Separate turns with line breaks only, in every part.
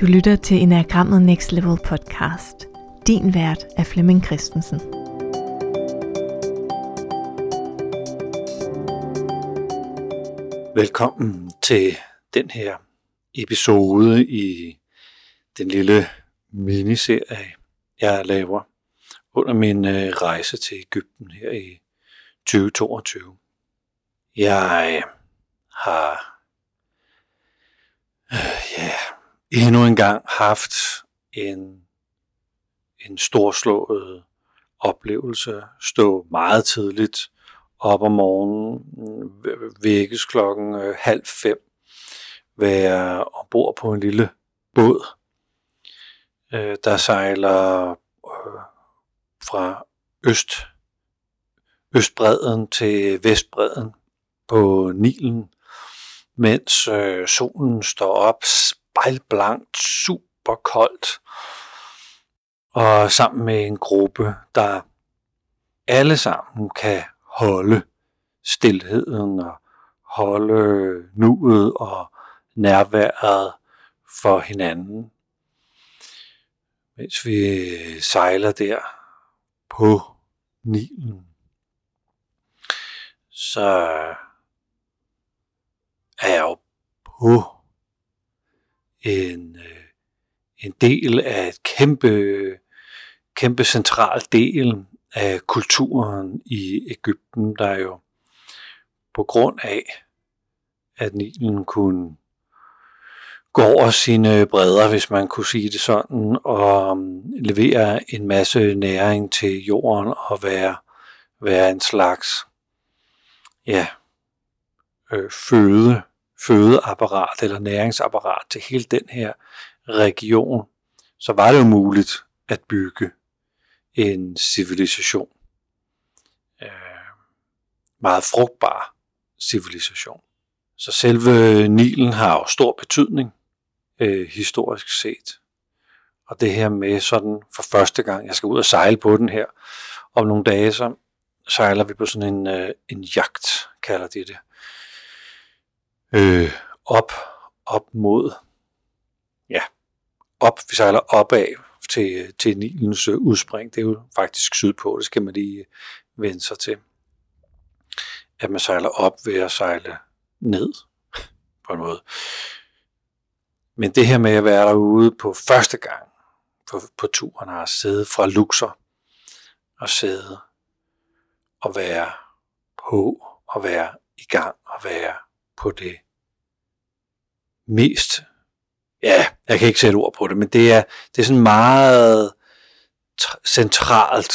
Du lytter til Enagrammet Next Level podcast. Din vært er Flemming Christensen.
Velkommen til den her episode i den lille miniserie, jeg laver under min øh, rejse til Ægypten her i 2022. Jeg har øh, ja, endnu en gang haft en, en storslået oplevelse, stå meget tidligt op om morgenen, vækkes klokken øh, halv fem, være ombord på en lille båd, øh, der sejler øh, fra øst, østbredden til vestbredden på Nilen, mens solen står op spejlblankt, super koldt, og sammen med en gruppe, der alle sammen kan holde stillheden og holde nuet og nærværet for hinanden. Mens vi sejler der på Nilen, så er jeg jo på en, øh, en del af et kæmpe, kæmpe central del af kulturen i Ægypten, der jo på grund af, at Nilen kunne gå over sine bredder, hvis man kunne sige det sådan, og um, levere en masse næring til jorden og være, være en slags ja, øh, føde, fødeapparat eller næringsapparat til hele den her region, så var det jo muligt at bygge en civilisation. Øh, meget frugtbar civilisation. Så selve Nilen har jo stor betydning øh, historisk set. Og det her med sådan for første gang, jeg skal ud og sejle på den her, om nogle dage, så sejler vi på sådan en, øh, en jagt, kalder de det. Øh, op, op mod, ja, op, vi sejler opad til, til Nilens øh, udspring. Det er jo faktisk sydpå, det skal man lige øh, vende sig til. At man sejler op ved at sejle ned, på en måde. Men det her med at være derude på første gang på, på turen, har sidde fra Luxor og sidde og være på og være i gang og være på det mest, ja, jeg kan ikke sætte ord på det, men det er, det er sådan meget centralt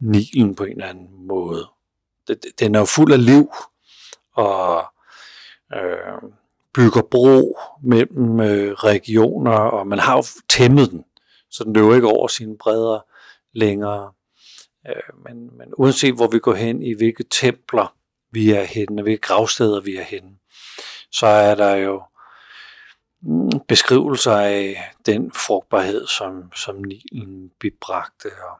Nilen på en eller anden måde. Den er jo fuld af liv, og øh, bygger bro mellem øh, regioner, og man har jo tæmmet den, så den løber ikke over sine bredder længere. Øh, men, men uanset hvor vi går hen, i hvilke templer vi er henne, og hvilke gravsteder vi er henne, så er der jo mm, beskrivelser af den frugtbarhed, som, som Nilen bibragte, og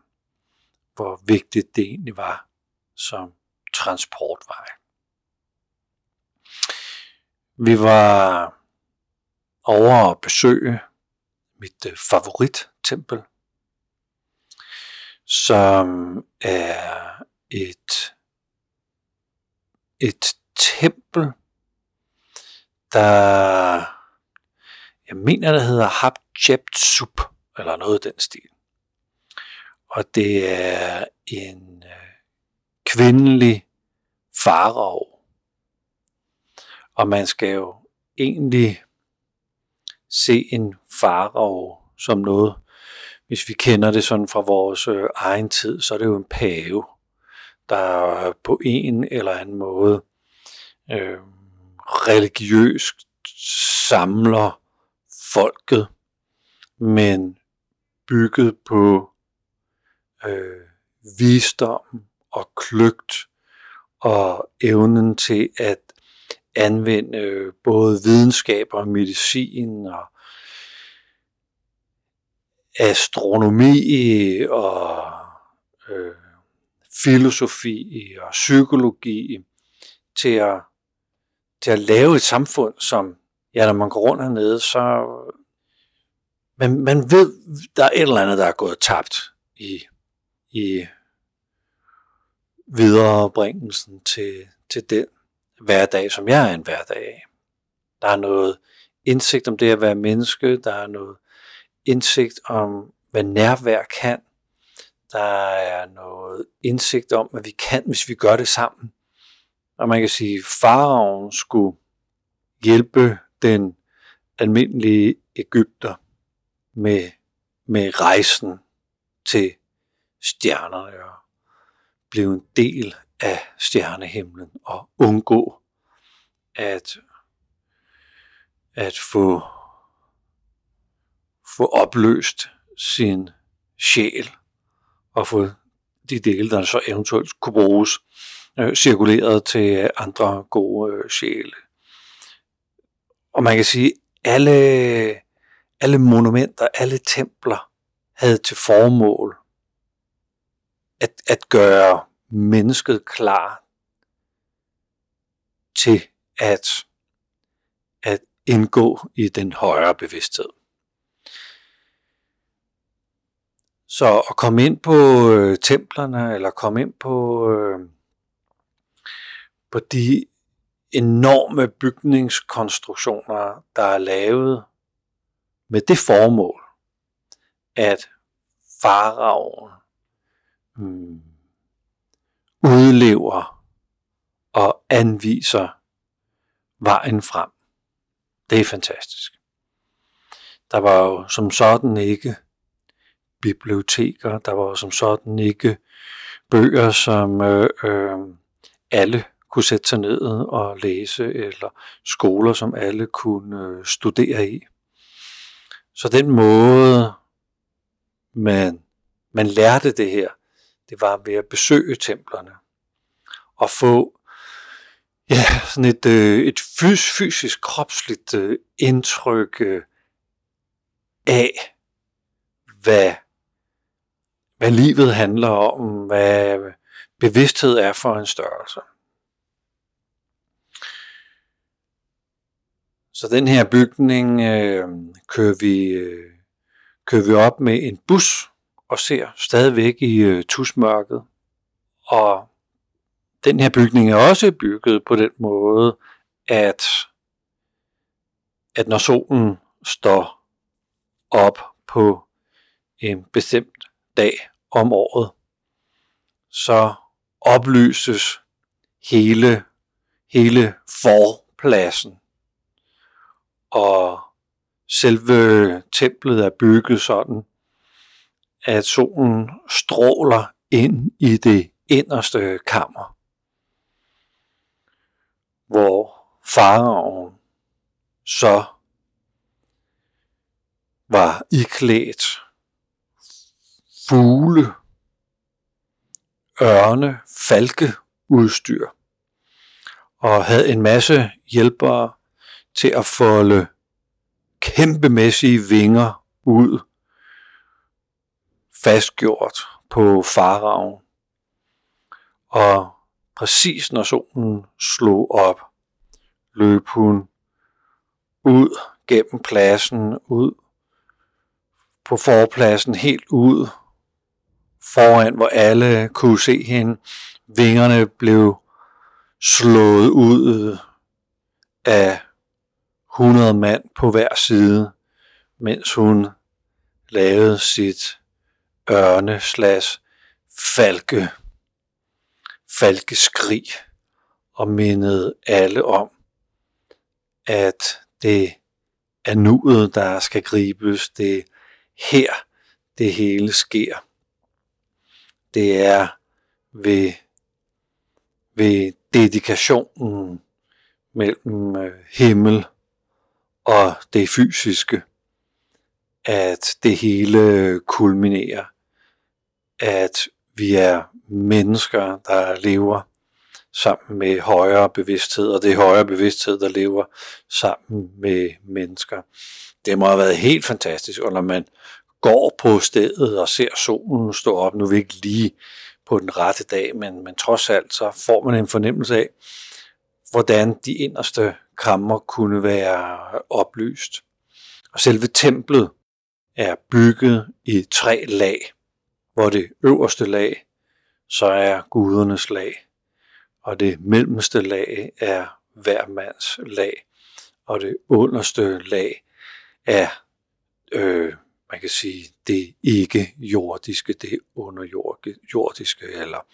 hvor vigtigt det egentlig var som transportvej. Vi var over at besøge mit øh, favorittempel, som er et, et tempel, der jeg mener, der hedder Hatshepsut, eller noget af den stil. Og det er en øh, kvindelig farao, og man skal jo egentlig se en farao som noget, hvis vi kender det sådan fra vores øh, egen tid, så er det jo en pave, der på en eller anden måde øh, religiøst samler folket, men bygget på øh, visdom og kløgt og evnen til at anvende øh, både videnskab og medicin og astronomi og øh, filosofi og psykologi til at, til at lave et samfund, som, ja, når man går rundt hernede, så man, man ved, der er et eller andet, der er gået tabt i, i viderebringelsen til, til den hverdag, som jeg er en hverdag af. Der er noget indsigt om det at være menneske, der er noget indsigt om, hvad nærvær kan. Der er noget indsigt om, hvad vi kan, hvis vi gør det sammen. Og man kan sige, at faraven skulle hjælpe den almindelige Ægypter med, med rejsen til stjernerne og blive en del af stjernehimlen og undgå at, at få, få opløst sin sjæl og få de dele, der så eventuelt kunne bruges, øh, cirkuleret til andre gode øh, sjæle. Og man kan sige, alle, alle monumenter, alle templer havde til formål at, at gøre mennesket klar til at, at indgå i den højere bevidsthed. Så at komme ind på øh, templerne, eller komme ind på, øh, på de enorme bygningskonstruktioner, der er lavet med det formål, at faraoen mm, udlever og anviser vejen frem. Det er fantastisk. Der var jo som sådan ikke biblioteker, der var som sådan ikke bøger, som øh, øh, alle kunne sætte sig ned og læse, eller skoler, som alle kunne øh, studere i. Så den måde, man, man lærte det her, det var ved at besøge templerne og få ja, sådan et, øh, et fys- fysisk, kropsligt øh, indtryk øh, af, hvad, hvad livet handler om, hvad bevidsthed er for en størrelse. Så den her bygning øh, kører, vi, øh, kører vi op med en bus og ser stadigvæk i øh, tusmørket. Og den her bygning er også bygget på den måde, at, at når solen står op på en bestemt dag om året, så oplyses hele, hele forpladsen. Og selve templet er bygget sådan, at solen stråler ind i det inderste kammer, hvor faraoen så var iklædt fugle, ørne, falke udstyr og havde en masse hjælpere til at folde kæmpemæssige vinger ud fastgjort på faraven. Og præcis når solen slog op, løb hun ud gennem pladsen, ud på forpladsen, helt ud foran, hvor alle kunne se hende. Vingerne blev slået ud af 100 mand på hver side, mens hun lavede sit ørne slash falke, falkeskrig og mindede alle om, at det er nuet, der skal gribes. Det er her, det hele sker. Det er ved, ved dedikationen mellem øh, himmel og det fysiske, at det hele kulminerer at vi er mennesker, der lever sammen med højere bevidsthed, og det er højere bevidsthed, der lever sammen med mennesker. Det må have været helt fantastisk, og når man går på stedet og ser solen stå op, nu er vi ikke lige på den rette dag, men, men trods alt så får man en fornemmelse af, hvordan de inderste kammer kunne være oplyst. Og selve templet er bygget i tre lag, hvor det øverste lag så er gudernes lag, og det mellemste lag er hver mands lag, og det underste lag er, øh, man kan sige, det ikke jordiske, det underjordiske, eller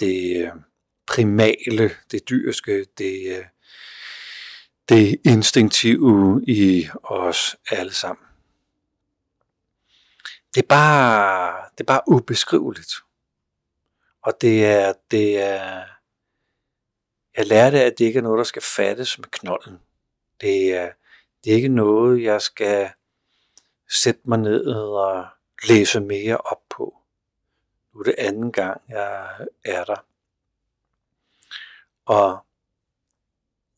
det øh, primale, det dyrske, det, øh, det instinktive i os alle sammen. Det er bare, det er bare ubeskriveligt. Og det er, det er, jeg lærte, at det ikke er noget, der skal fattes med knolden. Det er, det er ikke noget, jeg skal sætte mig ned og læse mere op på. Nu er det anden gang, jeg er der. Og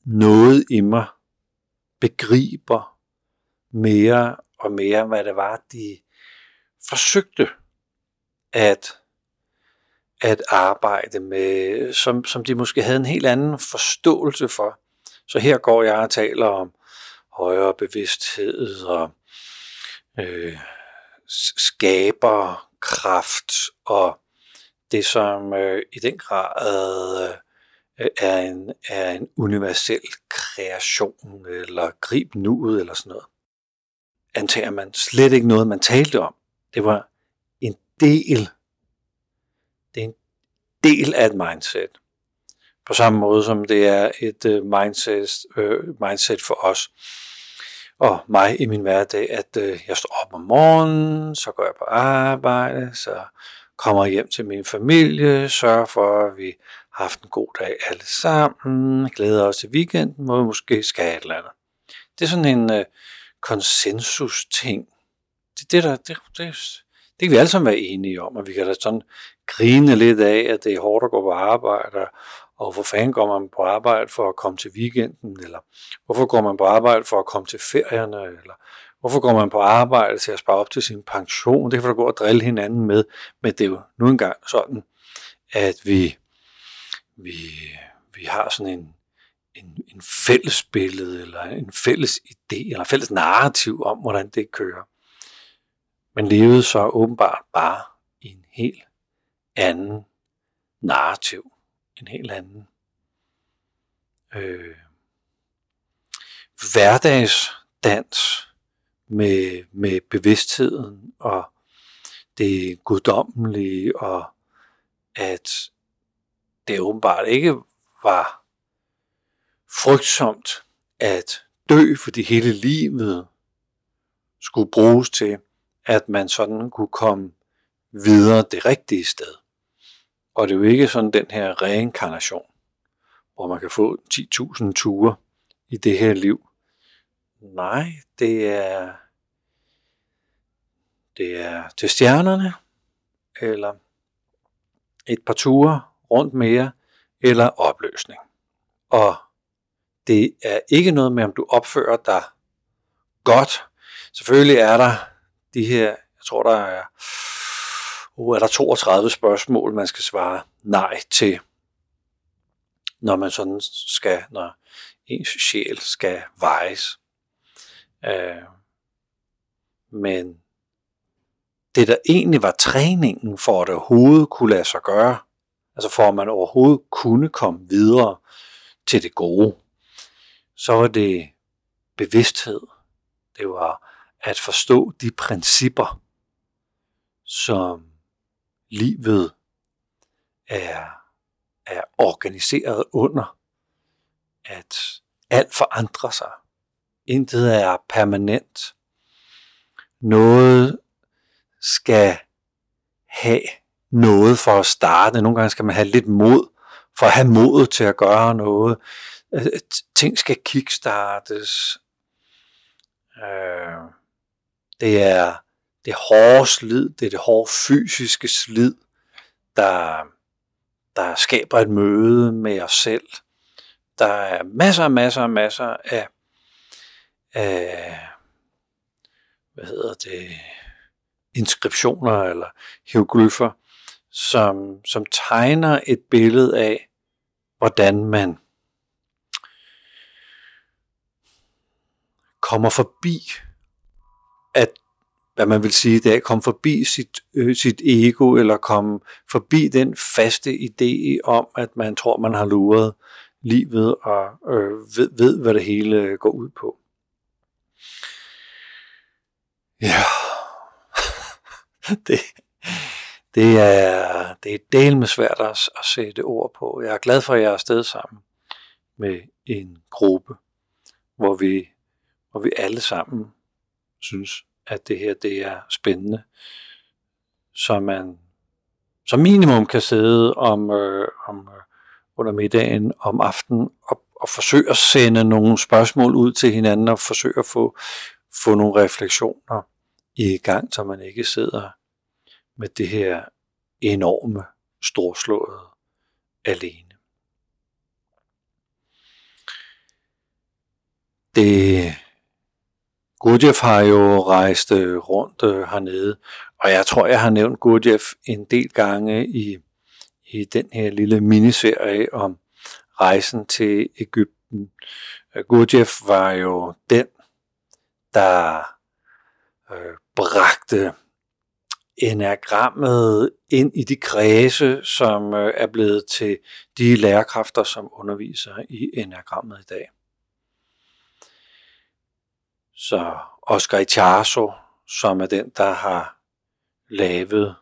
noget i mig begriber mere og mere, hvad det var, de forsøgte at, at arbejde med, som, som de måske havde en helt anden forståelse for. Så her går jeg og taler om højere bevidsthed og øh, skaberkraft og det, som øh, i den grad øh, er, en, er en universel kreation, eller grib nuet, eller sådan noget. Antager man slet ikke noget, man talte om. Det var en del, det er en del af et mindset. På samme måde som det er et øh, mindset, øh, mindset for os og mig i min hverdag, at øh, jeg står op om morgenen, så går jeg på arbejde, så kommer jeg hjem til min familie, sørger for, at vi har haft en god dag alle sammen, glæder os til weekenden, hvor vi måske skal et eller andet. Det er sådan en øh, konsensus-ting. Det, det, der, det, det, det kan vi alle sammen være enige om, og vi kan da sådan grine lidt af, at det er hårdt at gå på arbejde, og hvor fanden går man på arbejde for at komme til weekenden, eller hvorfor går man på arbejde for at komme til ferierne, eller hvorfor går man på arbejde til at spare op til sin pension, det kan man gå og drille hinanden med, men det er jo nu engang sådan, at vi, vi, vi har sådan en, en, en fælles billede, eller en fælles idé, eller en fælles narrativ om, hvordan det kører. Men levede så åbenbart bare i en helt anden narrativ en helt anden øh, hverdagsdans med, med bevidstheden og det guddommelige, og at det åbenbart ikke var frygtsomt at dø, fordi hele livet skulle bruges til, at man sådan kunne komme videre det rigtige sted. Og det er jo ikke sådan den her reinkarnation, hvor man kan få 10.000 ture i det her liv. Nej, det er, det er til stjernerne, eller et par ture rundt mere, eller opløsning. Og det er ikke noget med, om du opfører dig godt. Selvfølgelig er der de her, jeg tror der er uh, er der 32 spørgsmål, man skal svare nej til, når man sådan skal, når ens sjæl skal vejes. Uh, men det der egentlig var træningen for at det overhovedet kunne lade sig gøre, altså for at man overhovedet kunne komme videre til det gode, så var det bevidsthed. Det var at forstå de principper, som livet er, er organiseret under, at alt forandrer sig. Intet er permanent. Noget skal have noget for at starte. Nogle gange skal man have lidt mod, for at have mod til at gøre noget. Øh, ting skal kickstartes. Øh, det er det hårde slid, det er det hårde fysiske slid, der, der skaber et møde med os selv. Der er masser og masser og masser af, af hvad hedder det, inskriptioner eller hieroglyffer, som, som tegner et billede af, hvordan man kommer forbi at hvad man vil sige, det er at komme forbi sit, øh, sit ego, eller komme forbi den faste idé om, at man tror, man har luret livet og øh, ved, ved, hvad det hele går ud på. Ja, det, det er, det er del med svært at, at sætte ord på. Jeg er glad for, at jeg er afsted sammen med en gruppe, hvor vi, hvor vi alle sammen synes, at det her det er spændende, så man som minimum kan sidde om, øh, om øh, under middagen om aftenen og, og forsøge at sende nogle spørgsmål ud til hinanden og forsøge at få, få nogle refleksioner i gang, så man ikke sidder med det her enorme, storslåede alene. Det Gurdjieff har jo rejst øh, rundt øh, hernede, og jeg tror, jeg har nævnt Gurdjieff en del gange i, i den her lille miniserie om rejsen til Ægypten. Øh, Gurdjieff var jo den, der øh, bragte enagrammet ind i de kredse, som øh, er blevet til de lærerkræfter, som underviser i enagrammet i dag. Så Oscar Icharso, som er den, der har lavet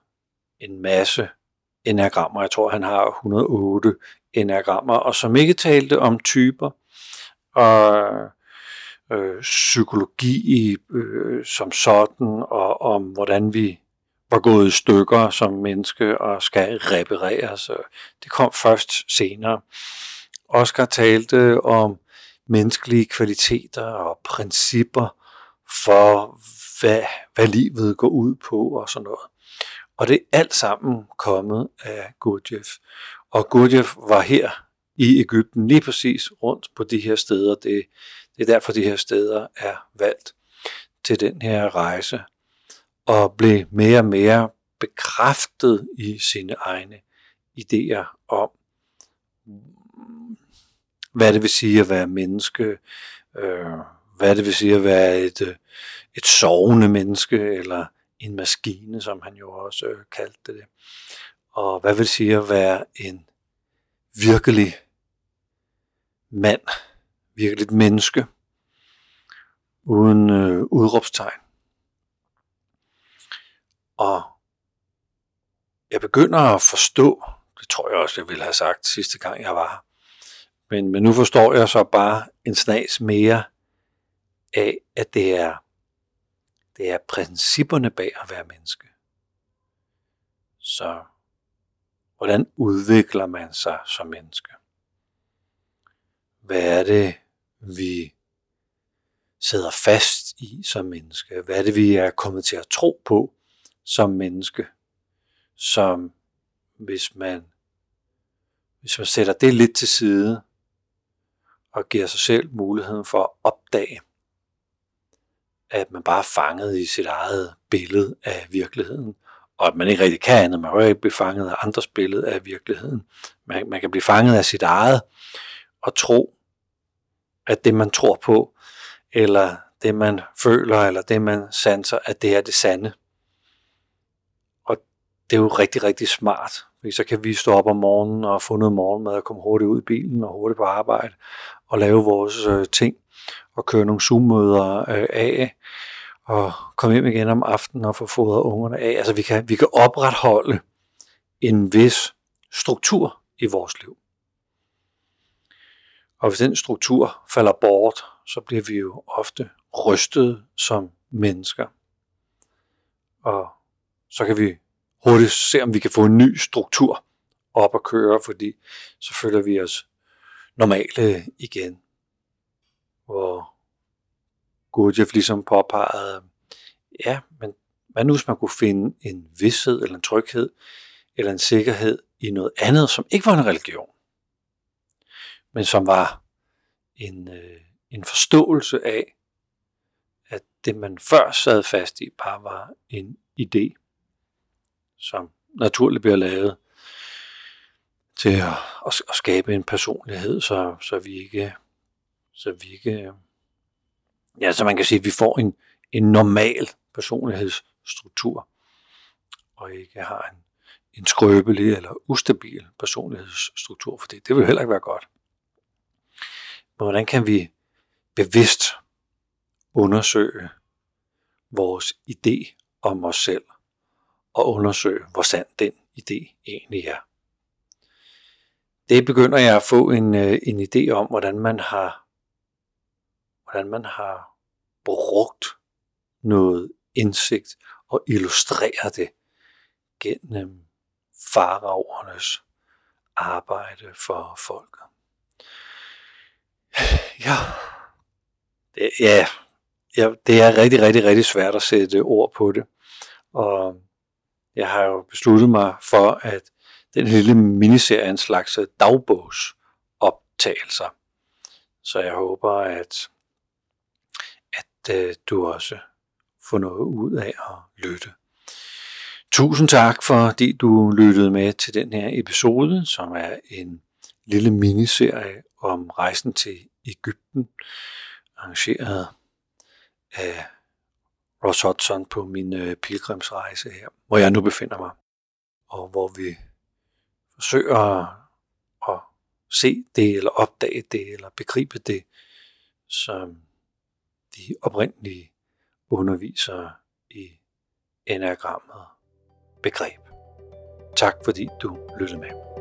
en masse enagrammer. Jeg tror, han har 108 enagrammer, og som ikke talte om typer og øh, psykologi øh, som sådan, og om hvordan vi var gået i stykker som menneske og skal repareres. Det kom først senere. Oscar talte om menneskelige kvaliteter og principper for, hvad, hvad livet går ud på og sådan noget. Og det er alt sammen kommet af Gurdjieff. Og Gurdjieff var her i Ægypten lige præcis rundt på de her steder. Det, det er derfor, de her steder er valgt til den her rejse. Og blev mere og mere bekræftet i sine egne idéer om, hvad det vil sige at være menneske, øh, hvad det vil sige at være et, øh, et sovende menneske, eller en maskine, som han jo også øh, kaldte det. Og hvad vil det sige at være en virkelig mand, virkelig et menneske, uden øh, udråbstegn. Og jeg begynder at forstå, det tror jeg også, jeg ville have sagt sidste gang, jeg var her, men, men nu forstår jeg så bare en snas mere af, at det er, det er principperne bag at være menneske. Så hvordan udvikler man sig som menneske? Hvad er det, vi sidder fast i som menneske? Hvad er det, vi er kommet til at tro på som menneske? Som hvis man, hvis man sætter det lidt til side, og giver sig selv muligheden for at opdage, at man bare er fanget i sit eget billede af virkeligheden, og at man ikke rigtig kan andet. Man kan ikke blive fanget af andres billede af virkeligheden. Man, man kan blive fanget af sit eget og tro, at det man tror på, eller det man føler, eller det man sanser, at det er det sande. Og det er jo rigtig, rigtig smart, fordi så kan vi stå op om morgenen og få noget morgenmad og komme hurtigt ud i bilen og hurtigt på arbejde og lave vores øh, ting og køre nogle Zoom-møder øh, af og komme hjem igen om aftenen og få fodret ungerne af. Altså vi kan, vi kan opretholde en vis struktur i vores liv. Og hvis den struktur falder bort, så bliver vi jo ofte rystet som mennesker. Og så kan vi hurtigt se, om vi kan få en ny struktur op at køre, fordi så føler vi os normale øh, igen. Hvor Gurdjieff ligesom påpegede, ja, men hvad nu hvis man kunne finde en vidshed eller en tryghed eller en sikkerhed i noget andet, som ikke var en religion, men som var en, øh, en forståelse af, at det man før sad fast i bare var en idé, som naturligt bliver lavet til at, at, at skabe en personlighed, så, så vi ikke, så vi ikke, ja, så man kan sige, at vi får en, en normal personlighedsstruktur og ikke har en, en skrøbelig eller ustabil personlighedsstruktur, for det, det vil heller ikke være godt. Men hvordan kan vi bevidst undersøge vores idé om os selv, og undersøge, hvor sand den idé egentlig er. Det begynder jeg at få en, øh, en idé om, hvordan man har, hvordan man har brugt noget indsigt og illustreret det gennem øh, faraovernes arbejde for folket. Ja, det, ja, ja, det er rigtig, rigtig, rigtig svært at sætte ord på det. Og jeg har jo besluttet mig for, at den lille miniserie er en slags øh, dagbogsoptagelser. Så jeg håber, at, at øh, du også får noget ud af at lytte. Tusind tak, fordi du lyttede med til den her episode, som er en lille miniserie om rejsen til Ægypten, arrangeret af Ross Hudson på min øh, pilgrimsrejse her, hvor jeg nu befinder mig, og hvor vi forsøger at se det, eller opdage det, eller begribe det, som de oprindelige undervisere i enagrammet begreb. Tak fordi du lyttede med.